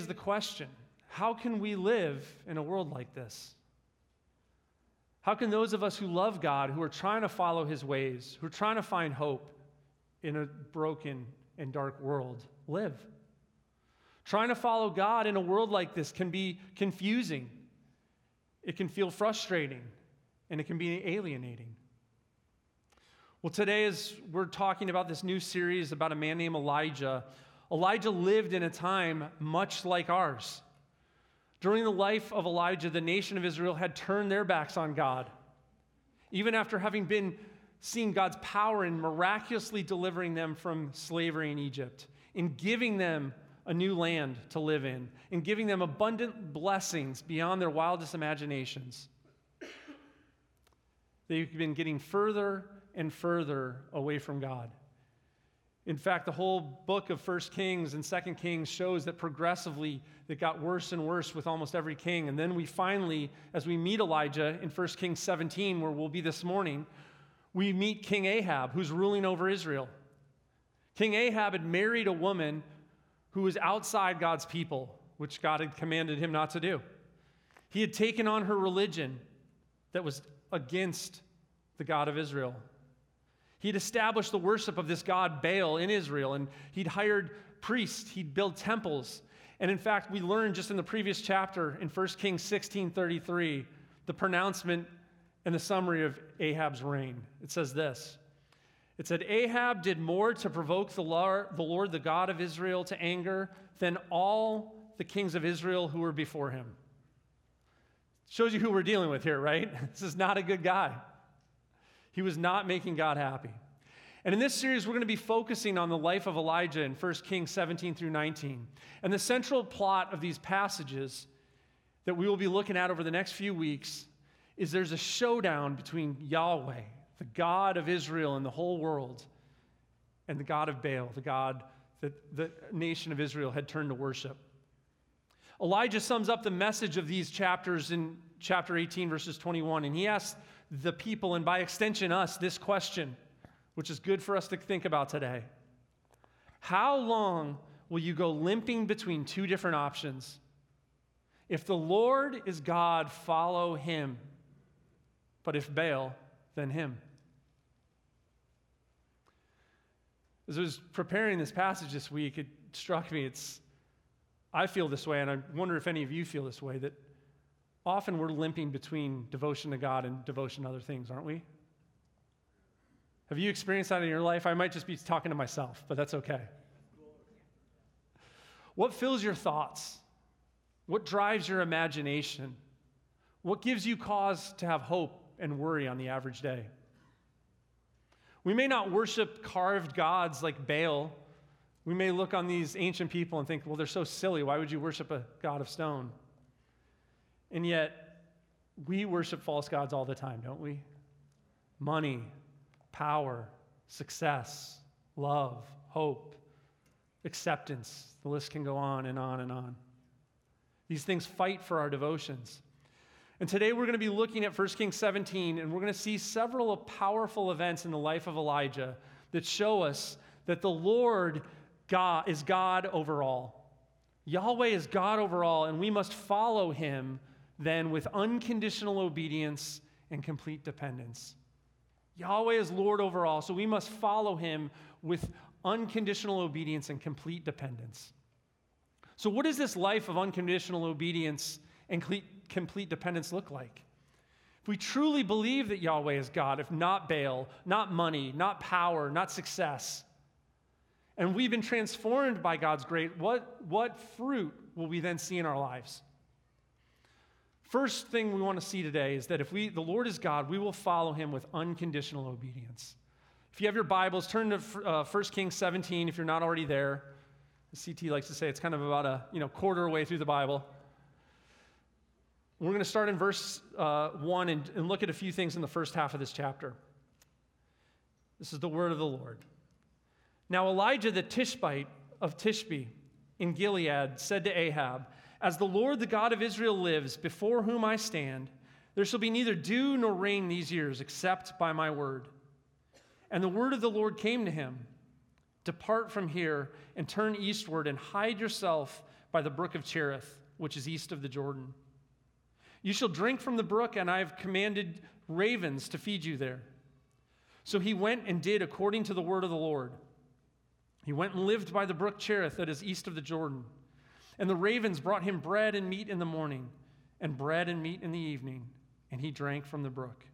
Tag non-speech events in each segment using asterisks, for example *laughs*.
is the question how can we live in a world like this? How can those of us who love God, who are trying to follow his ways, who are trying to find hope in a broken and dark world, live? Trying to follow God in a world like this can be confusing, it can feel frustrating, and it can be alienating. Well, today, as we're talking about this new series about a man named Elijah, Elijah lived in a time much like ours. During the life of Elijah, the nation of Israel had turned their backs on God. Even after having been seeing God's power in miraculously delivering them from slavery in Egypt, in giving them a new land to live in, in giving them abundant blessings beyond their wildest imaginations. They've been getting further and further away from God. In fact, the whole book of First Kings and Second Kings shows that progressively it got worse and worse with almost every king. And then we finally, as we meet Elijah in First Kings 17, where we'll be this morning, we meet King Ahab, who's ruling over Israel. King Ahab had married a woman who was outside God's people, which God had commanded him not to do. He had taken on her religion that was against the God of Israel. He'd established the worship of this god Baal in Israel, and he'd hired priests, he'd built temples. And in fact, we learned just in the previous chapter in 1 Kings 16:33, the pronouncement and the summary of Ahab's reign. It says this. It said, Ahab did more to provoke the Lord, the Lord, the God of Israel, to anger than all the kings of Israel who were before him. Shows you who we're dealing with here, right? *laughs* This is not a good guy. He was not making God happy. And in this series, we're going to be focusing on the life of Elijah in 1 Kings 17 through 19. And the central plot of these passages that we will be looking at over the next few weeks is there's a showdown between Yahweh, the God of Israel and the whole world, and the God of Baal, the God that the nation of Israel had turned to worship. Elijah sums up the message of these chapters in chapter 18, verses 21, and he asks the people, and by extension, us, this question, which is good for us to think about today. How long will you go limping between two different options? If the Lord is God, follow him. But if Baal, then him. As I was preparing this passage this week, it struck me. It's, I feel this way, and I wonder if any of you feel this way that often we're limping between devotion to God and devotion to other things, aren't we? Have you experienced that in your life? I might just be talking to myself, but that's okay. What fills your thoughts? What drives your imagination? What gives you cause to have hope and worry on the average day? We may not worship carved gods like Baal. We may look on these ancient people and think, well, they're so silly. Why would you worship a god of stone? And yet, we worship false gods all the time, don't we? Money, power, success, love, hope, acceptance. The list can go on and on and on. These things fight for our devotions. And today we're going to be looking at 1 Kings 17, and we're going to see several powerful events in the life of Elijah that show us that the Lord God is God over all. Yahweh is God over all, and we must follow him then with unconditional obedience and complete dependence. Yahweh is Lord over all, so we must follow him with unconditional obedience and complete dependence. So, what does this life of unconditional obedience and complete dependence look like? If we truly believe that Yahweh is God, if not Baal, not money, not power, not success, and we've been transformed by God's grace, what, what fruit will we then see in our lives? First thing we want to see today is that if we, the Lord is God, we will follow him with unconditional obedience. If you have your Bibles, turn to uh, 1 Kings 17 if you're not already there. The CT likes to say it's kind of about a you know, quarter way through the Bible. We're going to start in verse uh, 1 and, and look at a few things in the first half of this chapter. This is the word of the Lord. Now, Elijah the Tishbite of Tishbe in Gilead said to Ahab, as the Lord, the God of Israel, lives, before whom I stand, there shall be neither dew nor rain these years except by my word. And the word of the Lord came to him Depart from here and turn eastward and hide yourself by the brook of Cherith, which is east of the Jordan. You shall drink from the brook, and I have commanded ravens to feed you there. So he went and did according to the word of the Lord. He went and lived by the brook Cherith that is east of the Jordan. And the ravens brought him bread and meat in the morning, and bread and meat in the evening, and he drank from the brook.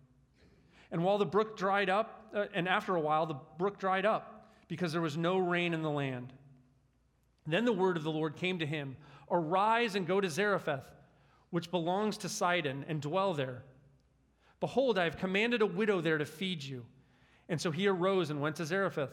And while the brook dried up, uh, and after a while, the brook dried up, because there was no rain in the land. Then the word of the Lord came to him Arise and go to Zarephath, which belongs to Sidon, and dwell there. Behold, I have commanded a widow there to feed you. And so he arose and went to Zarephath.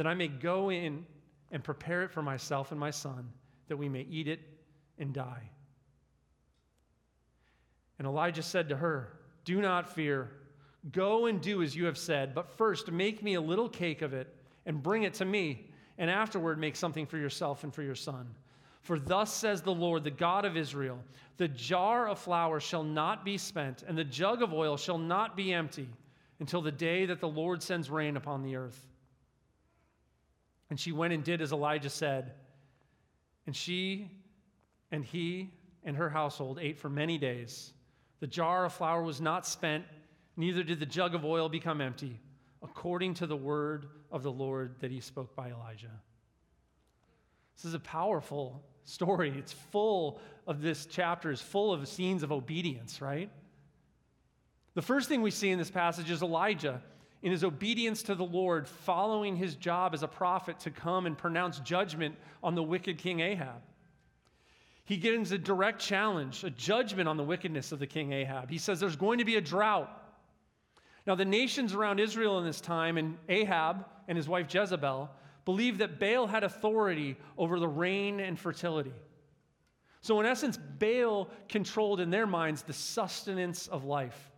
that I may go in and prepare it for myself and my son, that we may eat it and die. And Elijah said to her, Do not fear. Go and do as you have said, but first make me a little cake of it and bring it to me, and afterward make something for yourself and for your son. For thus says the Lord, the God of Israel The jar of flour shall not be spent, and the jug of oil shall not be empty until the day that the Lord sends rain upon the earth. And she went and did as Elijah said. And she and he and her household ate for many days. The jar of flour was not spent, neither did the jug of oil become empty, according to the word of the Lord that he spoke by Elijah. This is a powerful story. It's full of this chapter is full of scenes of obedience, right? The first thing we see in this passage is Elijah in his obedience to the Lord, following his job as a prophet to come and pronounce judgment on the wicked king Ahab. He gives a direct challenge, a judgment on the wickedness of the king Ahab. He says there's going to be a drought. Now, the nations around Israel in this time, and Ahab and his wife Jezebel, believed that Baal had authority over the rain and fertility. So, in essence, Baal controlled in their minds the sustenance of life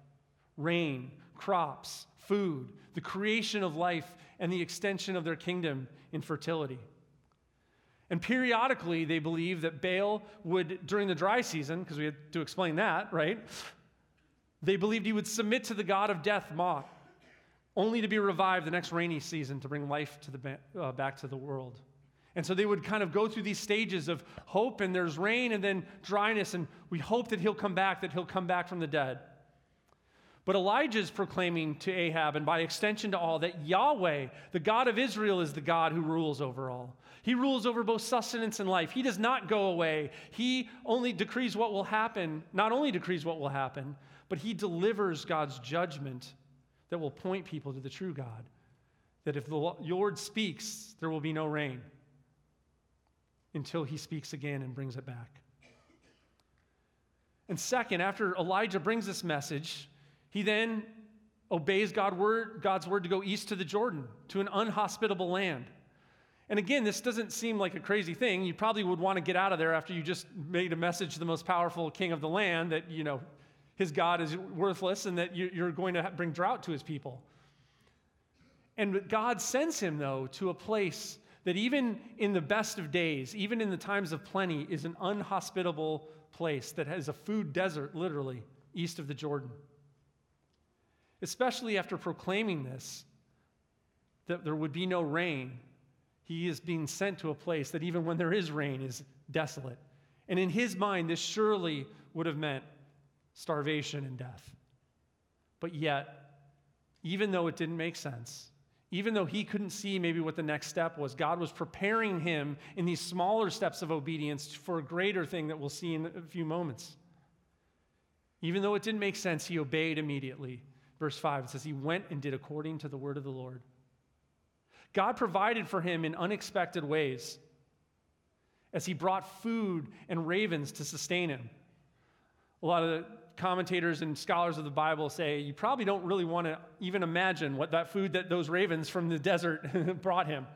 rain, crops, food, the creation of life, and the extension of their kingdom in fertility. And periodically, they believed that Baal would, during the dry season, because we had to explain that, right? They believed he would submit to the god of death, Mot, only to be revived the next rainy season to bring life to the, uh, back to the world. And so they would kind of go through these stages of hope, and there's rain and then dryness, and we hope that he'll come back, that he'll come back from the dead. But Elijah is proclaiming to Ahab, and by extension to all, that Yahweh, the God of Israel, is the God who rules over all. He rules over both sustenance and life. He does not go away. He only decrees what will happen, not only decrees what will happen, but he delivers God's judgment that will point people to the true God. That if the Lord speaks, there will be no rain until he speaks again and brings it back. And second, after Elijah brings this message, he then obeys God's word to go east to the Jordan, to an unhospitable land. And again, this doesn't seem like a crazy thing. You probably would want to get out of there after you just made a message to the most powerful king of the land that, you know, his God is worthless and that you're going to bring drought to his people. And God sends him, though, to a place that even in the best of days, even in the times of plenty, is an unhospitable place that has a food desert, literally, east of the Jordan especially after proclaiming this, that there would be no rain. He is being sent to a place that even when there is rain is desolate. And in his mind, this surely would have meant starvation and death. But yet, even though it didn't make sense, even though he couldn't see maybe what the next step was, God was preparing him in these smaller steps of obedience for a greater thing that we'll see in a few moments. Even though it didn't make sense, he obeyed immediately. Verse 5, it says, He went and did according to the word of the Lord. God provided for him in unexpected ways as he brought food and ravens to sustain him. A lot of the commentators and scholars of the Bible say you probably don't really want to even imagine what that food that those ravens from the desert *laughs* brought him.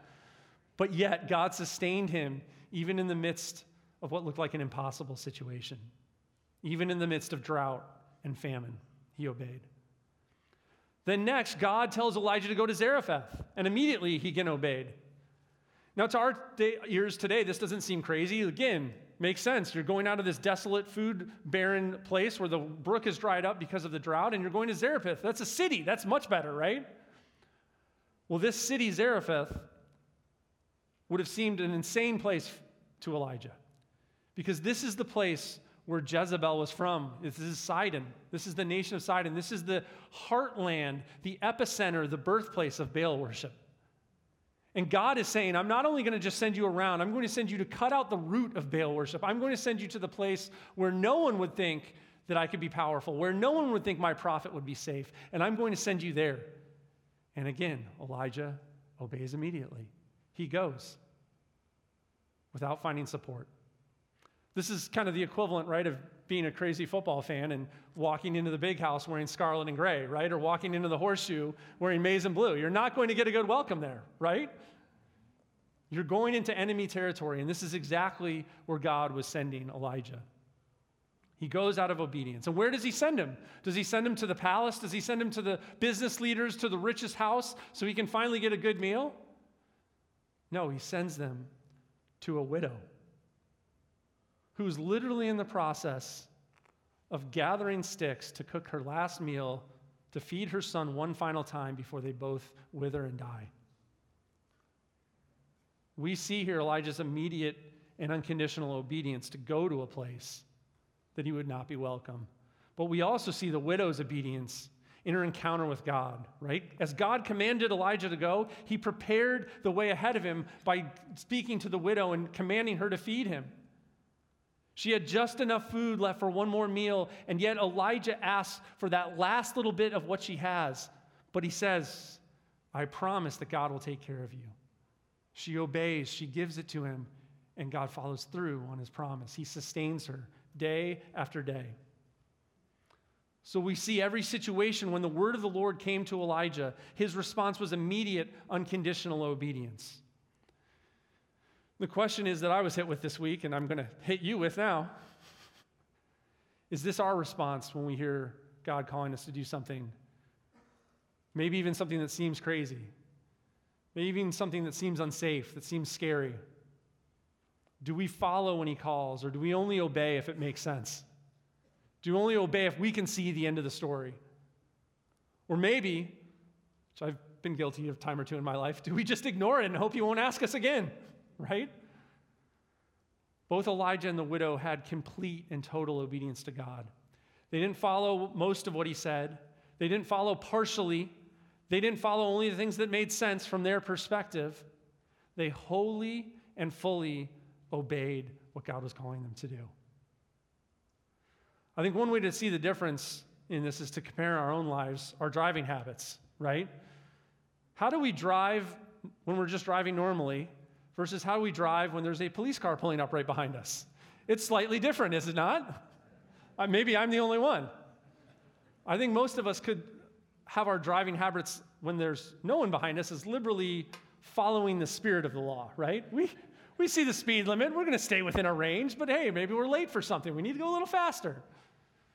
But yet, God sustained him even in the midst of what looked like an impossible situation. Even in the midst of drought and famine, he obeyed. Then next, God tells Elijah to go to Zarephath, and immediately he again obeyed. Now, to our day, ears today, this doesn't seem crazy. Again, makes sense. You're going out of this desolate, food barren place where the brook is dried up because of the drought, and you're going to Zarephath. That's a city. That's much better, right? Well, this city, Zarephath, would have seemed an insane place to Elijah because this is the place where Jezebel was from. This is Sidon. This is the nation of Sidon. This is the heartland, the epicenter, the birthplace of Baal worship. And God is saying, I'm not only going to just send you around, I'm going to send you to cut out the root of Baal worship. I'm going to send you to the place where no one would think that I could be powerful, where no one would think my prophet would be safe. And I'm going to send you there. And again, Elijah obeys immediately. He goes without finding support. This is kind of the equivalent, right, of being a crazy football fan and walking into the big house wearing scarlet and gray, right? Or walking into the horseshoe wearing maize and blue. You're not going to get a good welcome there, right? You're going into enemy territory, and this is exactly where God was sending Elijah. He goes out of obedience. And where does he send him? Does he send him to the palace? Does he send him to the business leaders, to the richest house, so he can finally get a good meal? No, he sends them to a widow who's literally in the process of gathering sticks to cook her last meal to feed her son one final time before they both wither and die. We see here Elijah's immediate and unconditional obedience to go to a place that he would not be welcome. But we also see the widow's obedience in her encounter with God, right? As God commanded Elijah to go, he prepared the way ahead of him by speaking to the widow and commanding her to feed him. She had just enough food left for one more meal, and yet Elijah asks for that last little bit of what she has. But he says, I promise that God will take care of you. She obeys, she gives it to him, and God follows through on his promise. He sustains her day after day. So we see every situation when the word of the Lord came to Elijah, his response was immediate, unconditional obedience. The question is that I was hit with this week, and I'm going to hit you with now. Is this our response when we hear God calling us to do something? Maybe even something that seems crazy. Maybe even something that seems unsafe, that seems scary. Do we follow when He calls, or do we only obey if it makes sense? Do we only obey if we can see the end of the story? Or maybe, which I've been guilty of time or two in my life, do we just ignore it and hope He won't ask us again? Right? Both Elijah and the widow had complete and total obedience to God. They didn't follow most of what he said, they didn't follow partially, they didn't follow only the things that made sense from their perspective. They wholly and fully obeyed what God was calling them to do. I think one way to see the difference in this is to compare our own lives, our driving habits, right? How do we drive when we're just driving normally versus how we drive when there's a police car pulling up right behind us. It's slightly different, is it not? Maybe I'm the only one. I think most of us could have our driving habits when there's no one behind us is liberally following the spirit of the law, right? We, we see the speed limit, we're to stay within our range, but hey, maybe we're late for something. We need to go a little faster.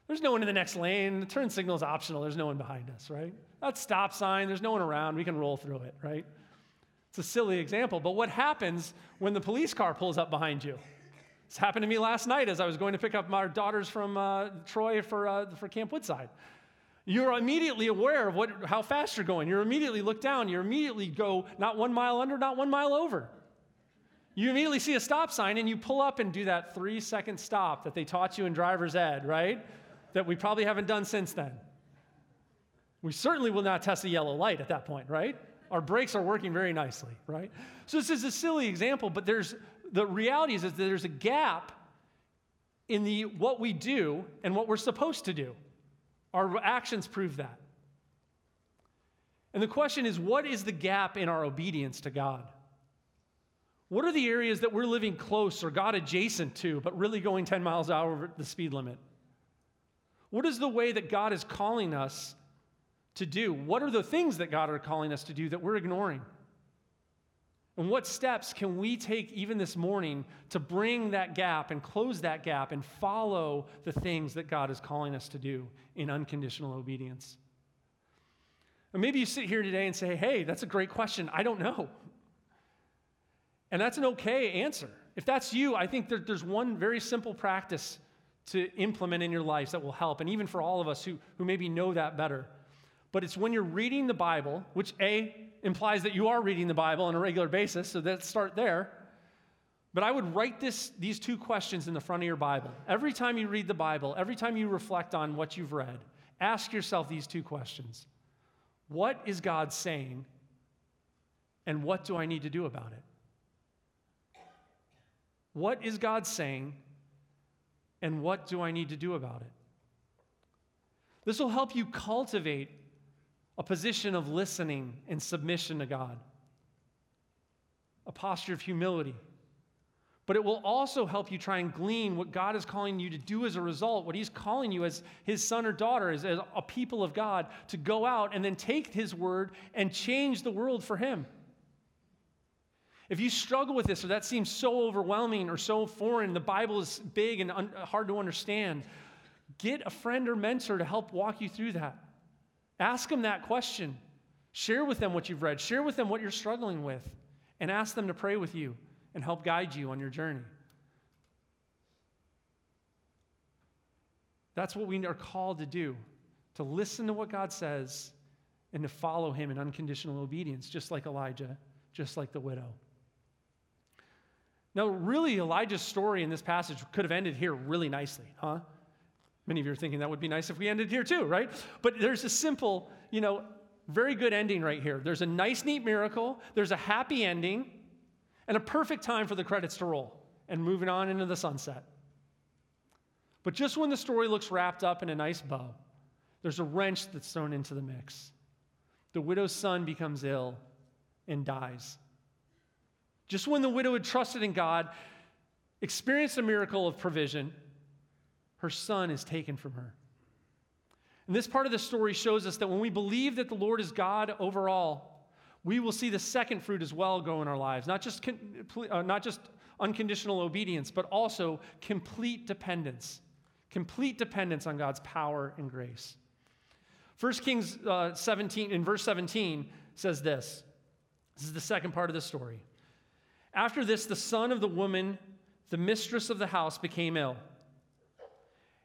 There's no one in the next lane. The turn signal is optional. There's no one behind us, right? That stop sign, there's no one around. We can roll through it, right? It's a silly example, but what happens when the police car pulls up behind you? This happened to me last night as I was going to pick up my daughters from uh, Troy for, uh, for Camp Woodside. You're immediately aware of what, how fast you're going. You immediately look down. You immediately go not one mile under, not one mile over. You immediately see a stop sign and you pull up and do that three second stop that they taught you in driver's ed, right? That we probably haven't done since then. We certainly will not test a yellow light at that point, right? Our brakes are working very nicely, right? So this is a silly example, but there's the reality is, that there's a gap in the what we do and what we're supposed to do. Our actions prove that. And the question is, what is the gap in our obedience to God? What are the areas that we're living close or God adjacent to, but really going 10 miles an hour over the speed limit? What is the way that God is calling us to do? What are the things that God are calling us to do that we're ignoring? And what steps can we take even this morning to bring that gap and close that gap and follow the things that God is calling us to do in unconditional obedience? And maybe you sit here today and say, hey, that's a great question. I don't know. And that's an okay answer. If that's you, I think that there's one very simple practice to implement in your life that will help, and even for all of us who, who maybe know that better. But it's when you're reading the Bible, which A implies that you are reading the Bible on a regular basis, so let's start there. But I would write this, these two questions in the front of your Bible. Every time you read the Bible, every time you reflect on what you've read, ask yourself these two questions What is God saying? And what do I need to do about it? What is God saying? And what do I need to do about it? This will help you cultivate a position of listening and submission to God, a posture of humility. But it will also help you try and glean what God is calling you to do as a result, what He's calling you as His son or daughter, as, as a people of God, to go out and then take His word and change the world for Him. If you struggle with this or that seems so overwhelming or so foreign, the Bible is big and un- hard to understand, get a friend or mentor to help walk you through that. Ask them that question. Share with them what you've read. Share with them what you're struggling with. And ask them to pray with you and help guide you on your journey. That's what we are called to do to listen to what God says and to follow Him in unconditional obedience, just like Elijah, just like the widow. Now, really, Elijah's story in this passage could have ended here really nicely, huh? Many of you are thinking that would be nice if we ended here too, right? But there's a simple, you know, very good ending right here. There's a nice, neat miracle, there's a happy ending, and a perfect time for the credits to roll and moving on into the sunset. But just when the story looks wrapped up in a nice bow, there's a wrench that's thrown into the mix. The widow's son becomes ill and dies. Just when the widow had trusted in God, experienced a miracle of provision, her son is taken from her. And this part of the story shows us that when we believe that the Lord is God over all, we will see the second fruit as well go in our lives. Not just, uh, not just unconditional obedience, but also complete dependence. Complete dependence on God's power and grace. 1 Kings uh, 17, in verse 17, says this. This is the second part of the story. After this, the son of the woman, the mistress of the house, became ill.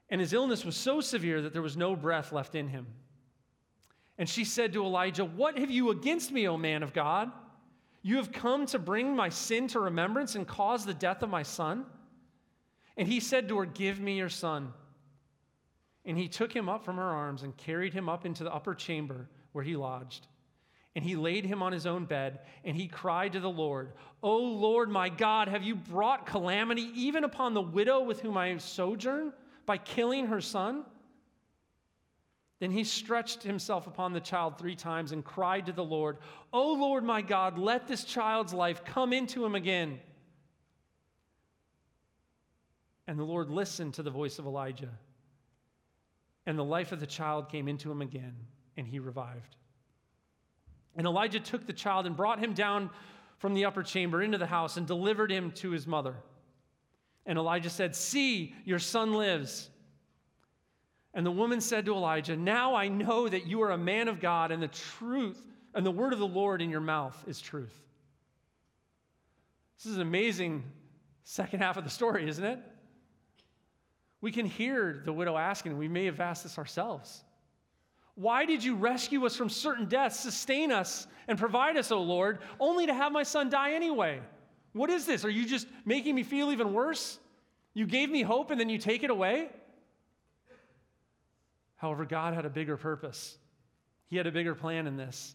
And his illness was so severe that there was no breath left in him. And she said to Elijah, What have you against me, O man of God? You have come to bring my sin to remembrance and cause the death of my son? And he said to her, Give me your son. And he took him up from her arms and carried him up into the upper chamber where he lodged. And he laid him on his own bed, and he cried to the Lord, O Lord my God, have you brought calamity even upon the widow with whom I sojourn by killing her son? Then he stretched himself upon the child three times and cried to the Lord, O Lord my God, let this child's life come into him again. And the Lord listened to the voice of Elijah. And the life of the child came into him again, and he revived. And Elijah took the child and brought him down from the upper chamber into the house and delivered him to his mother. And Elijah said, See, your son lives. And the woman said to Elijah, Now I know that you are a man of God, and the truth and the word of the Lord in your mouth is truth. This is an amazing second half of the story, isn't it? We can hear the widow asking, we may have asked this ourselves. Why did you rescue us from certain death, sustain us, and provide us, O Lord, only to have my son die anyway? What is this? Are you just making me feel even worse? You gave me hope and then you take it away? However, God had a bigger purpose. He had a bigger plan in this.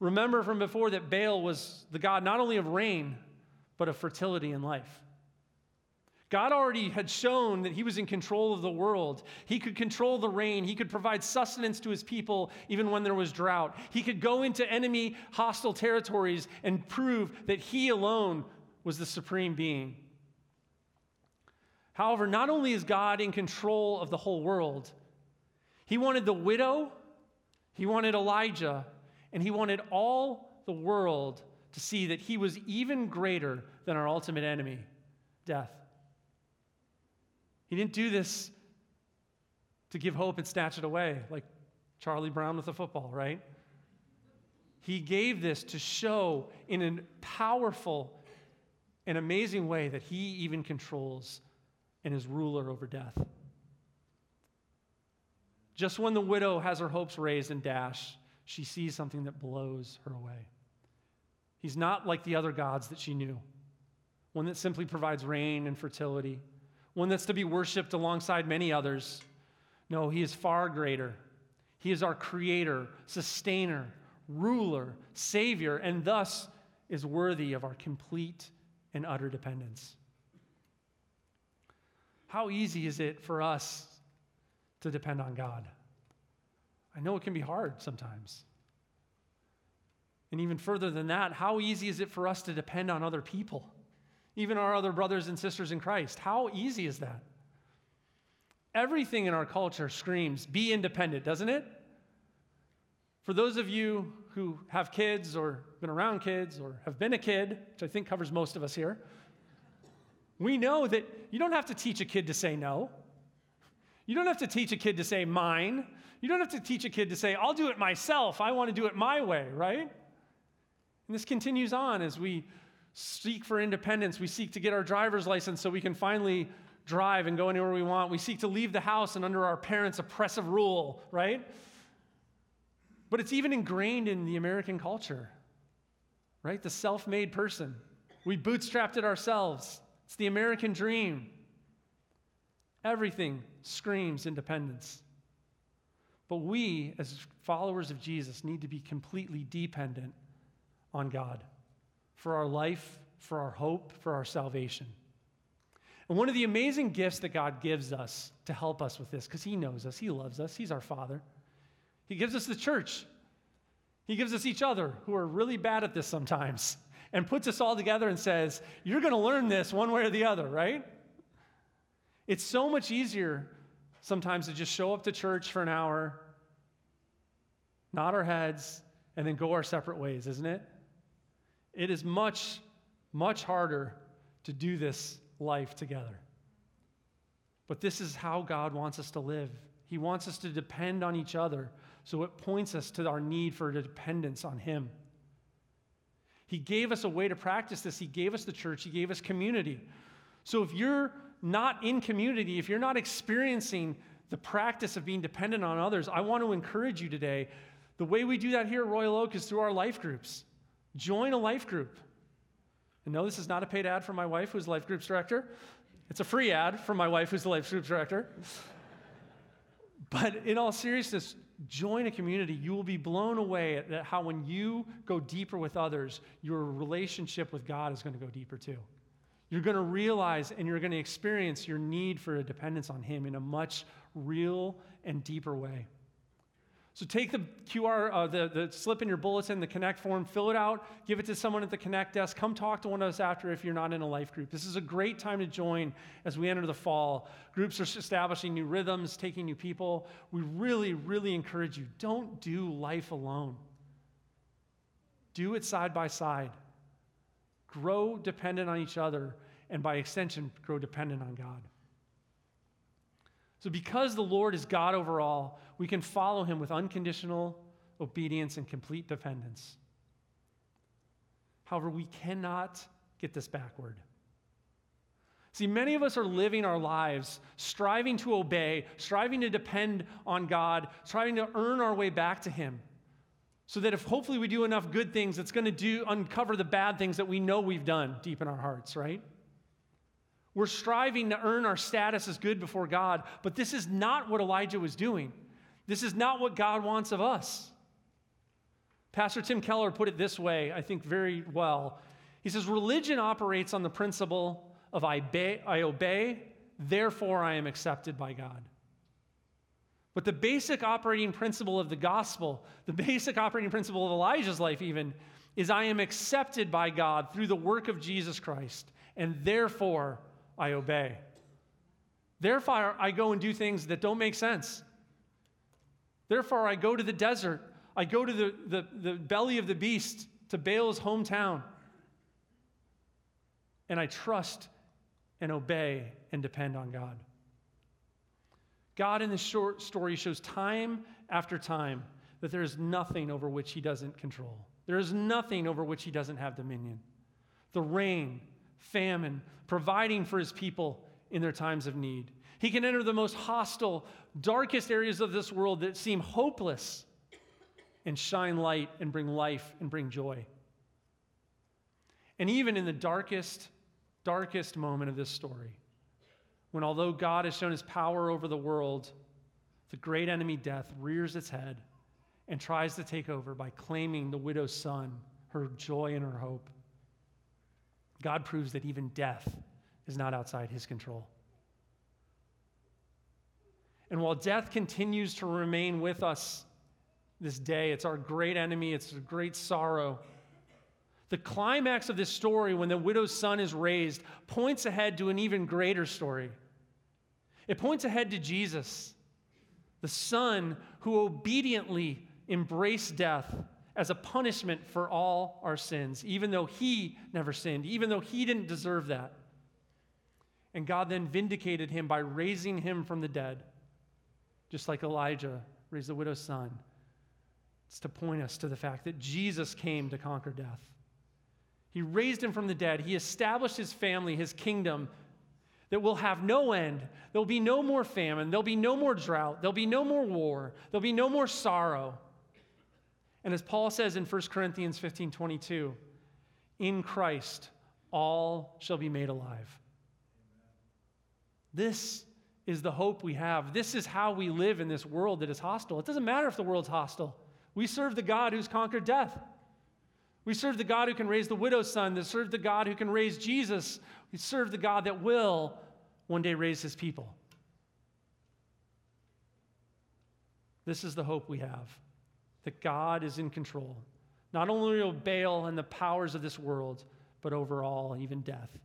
Remember from before that Baal was the God not only of rain, but of fertility and life. God already had shown that he was in control of the world. He could control the rain. He could provide sustenance to his people even when there was drought. He could go into enemy hostile territories and prove that he alone was the supreme being. However, not only is God in control of the whole world, he wanted the widow, he wanted Elijah, and he wanted all the world to see that he was even greater than our ultimate enemy, death. He didn't do this to give hope and snatch it away, like Charlie Brown with the football, right? He gave this to show in a powerful and amazing way that he even controls and is ruler over death. Just when the widow has her hopes raised and dashed, she sees something that blows her away. He's not like the other gods that she knew, one that simply provides rain and fertility, one that's to be worshiped alongside many others. No, he is far greater. He is our creator, sustainer, ruler, savior, and thus is worthy of our complete and utter dependence. How easy is it for us to depend on God? I know it can be hard sometimes. And even further than that, how easy is it for us to depend on other people, even our other brothers and sisters in Christ? How easy is that? Everything in our culture screams, be independent, doesn't it? For those of you who have kids or been around kids or have been a kid, which I think covers most of us here, we know that you don't have to teach a kid to say no. You don't have to teach a kid to say mine. You don't have to teach a kid to say, I'll do it myself. I want to do it my way, right? And this continues on as we seek for independence. We seek to get our driver's license so we can finally drive and go anywhere we want. We seek to leave the house and under our parents' oppressive rule, right? But it's even ingrained in the American culture, right? The self made person. We bootstrapped it ourselves. It's the American dream. Everything screams independence. But we, as followers of Jesus, need to be completely dependent on God for our life, for our hope, for our salvation. And one of the amazing gifts that God gives us to help us with this, because He knows us, He loves us, He's our Father, He gives us the church. He gives us each other who are really bad at this sometimes *laughs* and puts us all together and says, You're going to learn this one way or the other, right? It's so much easier sometimes to just show up to church for an hour, nod our heads, and then go our separate ways, isn't it? It is much, much harder to do this life together. But this is how God wants us to live. He wants us to depend on each other. So it points us to our need for dependence on Him. He gave us a way to practice this. He gave us the church, He gave us community. So if you're not in community, if you're not experiencing the practice of being dependent on others, I want to encourage you today. The way we do that here at Royal Oak is through our life groups. Join a life group. And no, this is not a paid ad for my wife, who's life groups director. It's a free ad for my wife, who's the life groups director. but in all seriousness, join a community. You will be blown away at how, when you go deeper with others, your relationship with God is going to go deeper too. You're going to realize and you're going to experience your need for a dependence on Him in a much real and deeper way. So take the QR, uh, the, the slip in your bulletin, the Connect form, fill it out, give it to someone at the Connect desk. Come talk to one of us after if you're not in a life group. This is a great time to join as we enter the fall. Groups are establishing new rhythms, taking new people. We really, really encourage you don't do life alone, do it side by side. Grow dependent on each other, and by extension, grow dependent on God. So, because the Lord is God over all, we can follow him with unconditional obedience and complete dependence. However, we cannot get this backward. See, many of us are living our lives striving to obey, striving to depend on God, striving to earn our way back to Him. So that if hopefully we do enough good things, it's going to do uncover the bad things that we know we've done deep in our hearts, right? We're striving to earn our status as good before God, but this is not what Elijah was doing. This is not what God wants of us. Pastor Tim Keller put it this way, I think very well. He says, Religion operates on the principle of I obey, I obey, therefore I am accepted by God. But the basic operating principle of the gospel, the basic operating principle of Elijah's life, even, is I am accepted by God through the work of Jesus Christ, and therefore I obey. Therefore, I go and do things that don't make sense. Therefore, I go to the desert. I go to the, the, the belly of the beast to Baal's hometown. And I trust and obey and depend on God. God in this short story shows time after time that there is nothing over which he doesn't control. There is nothing over which he doesn't have dominion. The rain, famine, providing for his people in their times of need. He can enter the most hostile, darkest areas of this world that seem hopeless and shine light and bring life and bring joy. And even in the darkest, darkest moment of this story, when although God has shown his power over the world, the great enemy death rears its head and tries to take over by claiming the widow's son, her joy and her hope. God proves that even death is not outside his control. And while death continues to remain with us this day, it's our great enemy, it's a great sorrow. The climax of this story, when the widow's son is raised, points ahead to an even greater story. It points ahead to Jesus, the son who obediently embraced death as a punishment for all our sins, even though he never sinned, even though he didn't deserve that. And God then vindicated him by raising him from the dead, just like Elijah raised the widow's son. It's to point us to the fact that Jesus came to conquer death. He raised him from the dead. He established his family, his kingdom, that will have no end. There'll be no more famine. There'll be no more drought. There'll be no more war. There'll be no more sorrow. And as Paul says in 1 Corinthians 15 22, in Christ all shall be made alive. This is the hope we have. This is how we live in this world that is hostile. It doesn't matter if the world's hostile. We serve the God who's conquered death. We serve the God who can raise the widow's son. We serve the God who can raise Jesus. We serve the God that will one day raise his people. This is the hope we have that God is in control, not only of Baal and the powers of this world, but overall, even death.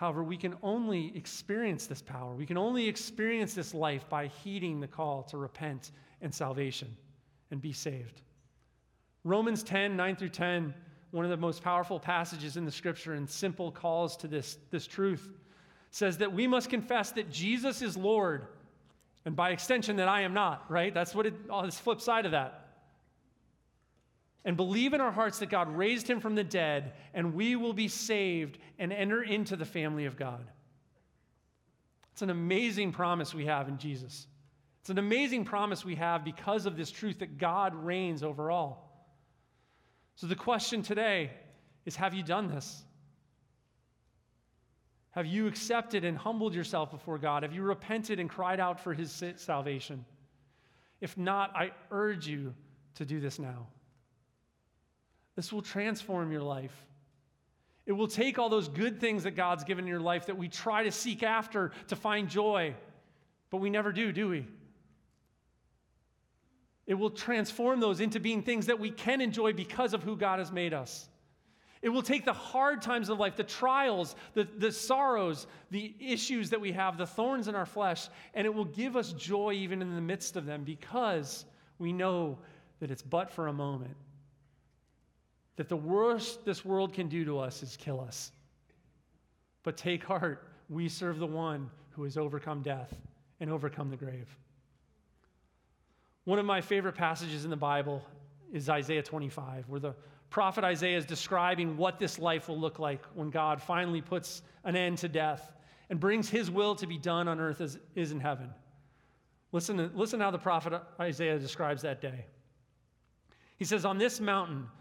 However, we can only experience this power. We can only experience this life by heeding the call to repent and salvation and be saved. Romans 10, 9 through 10, one of the most powerful passages in the scripture and simple calls to this, this truth, says that we must confess that Jesus is Lord, and by extension, that I am not, right? That's what it, oh, this flip side of that. And believe in our hearts that God raised him from the dead, and we will be saved and enter into the family of God. It's an amazing promise we have in Jesus. It's an amazing promise we have because of this truth that God reigns over all. So the question today is have you done this? Have you accepted and humbled yourself before God? Have you repented and cried out for his salvation? If not, I urge you to do this now. This will transform your life. It will take all those good things that God's given in your life that we try to seek after to find joy, but we never do, do we? It will transform those into being things that we can enjoy because of who God has made us. It will take the hard times of life, the trials, the, the sorrows, the issues that we have, the thorns in our flesh, and it will give us joy even in the midst of them because we know that it's but for a moment. That the worst this world can do to us is kill us. But take heart, we serve the one who has overcome death and overcome the grave. One of my favorite passages in the Bible is Isaiah 25, where the prophet Isaiah is describing what this life will look like when God finally puts an end to death and brings his will to be done on earth as is in heaven. Listen, to, listen how the prophet Isaiah describes that day. He says, On this mountain,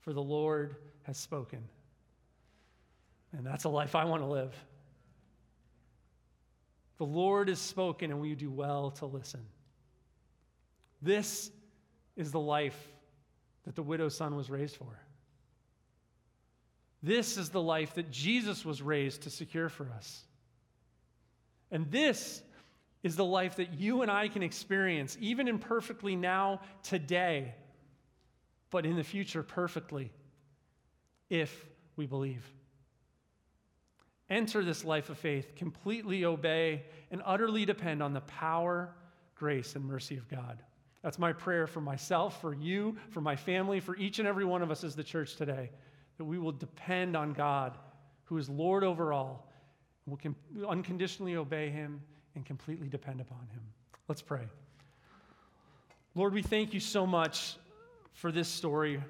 For the Lord has spoken. And that's a life I want to live. The Lord has spoken, and we do well to listen. This is the life that the widow's son was raised for. This is the life that Jesus was raised to secure for us. And this is the life that you and I can experience, even imperfectly now, today, but in the future, perfectly, if we believe. Enter this life of faith, completely obey, and utterly depend on the power, grace, and mercy of God. That's my prayer for myself, for you, for my family, for each and every one of us as the church today, that we will depend on God, who is Lord over all, and will unconditionally obey him and completely depend upon him. Let's pray. Lord, we thank you so much for this story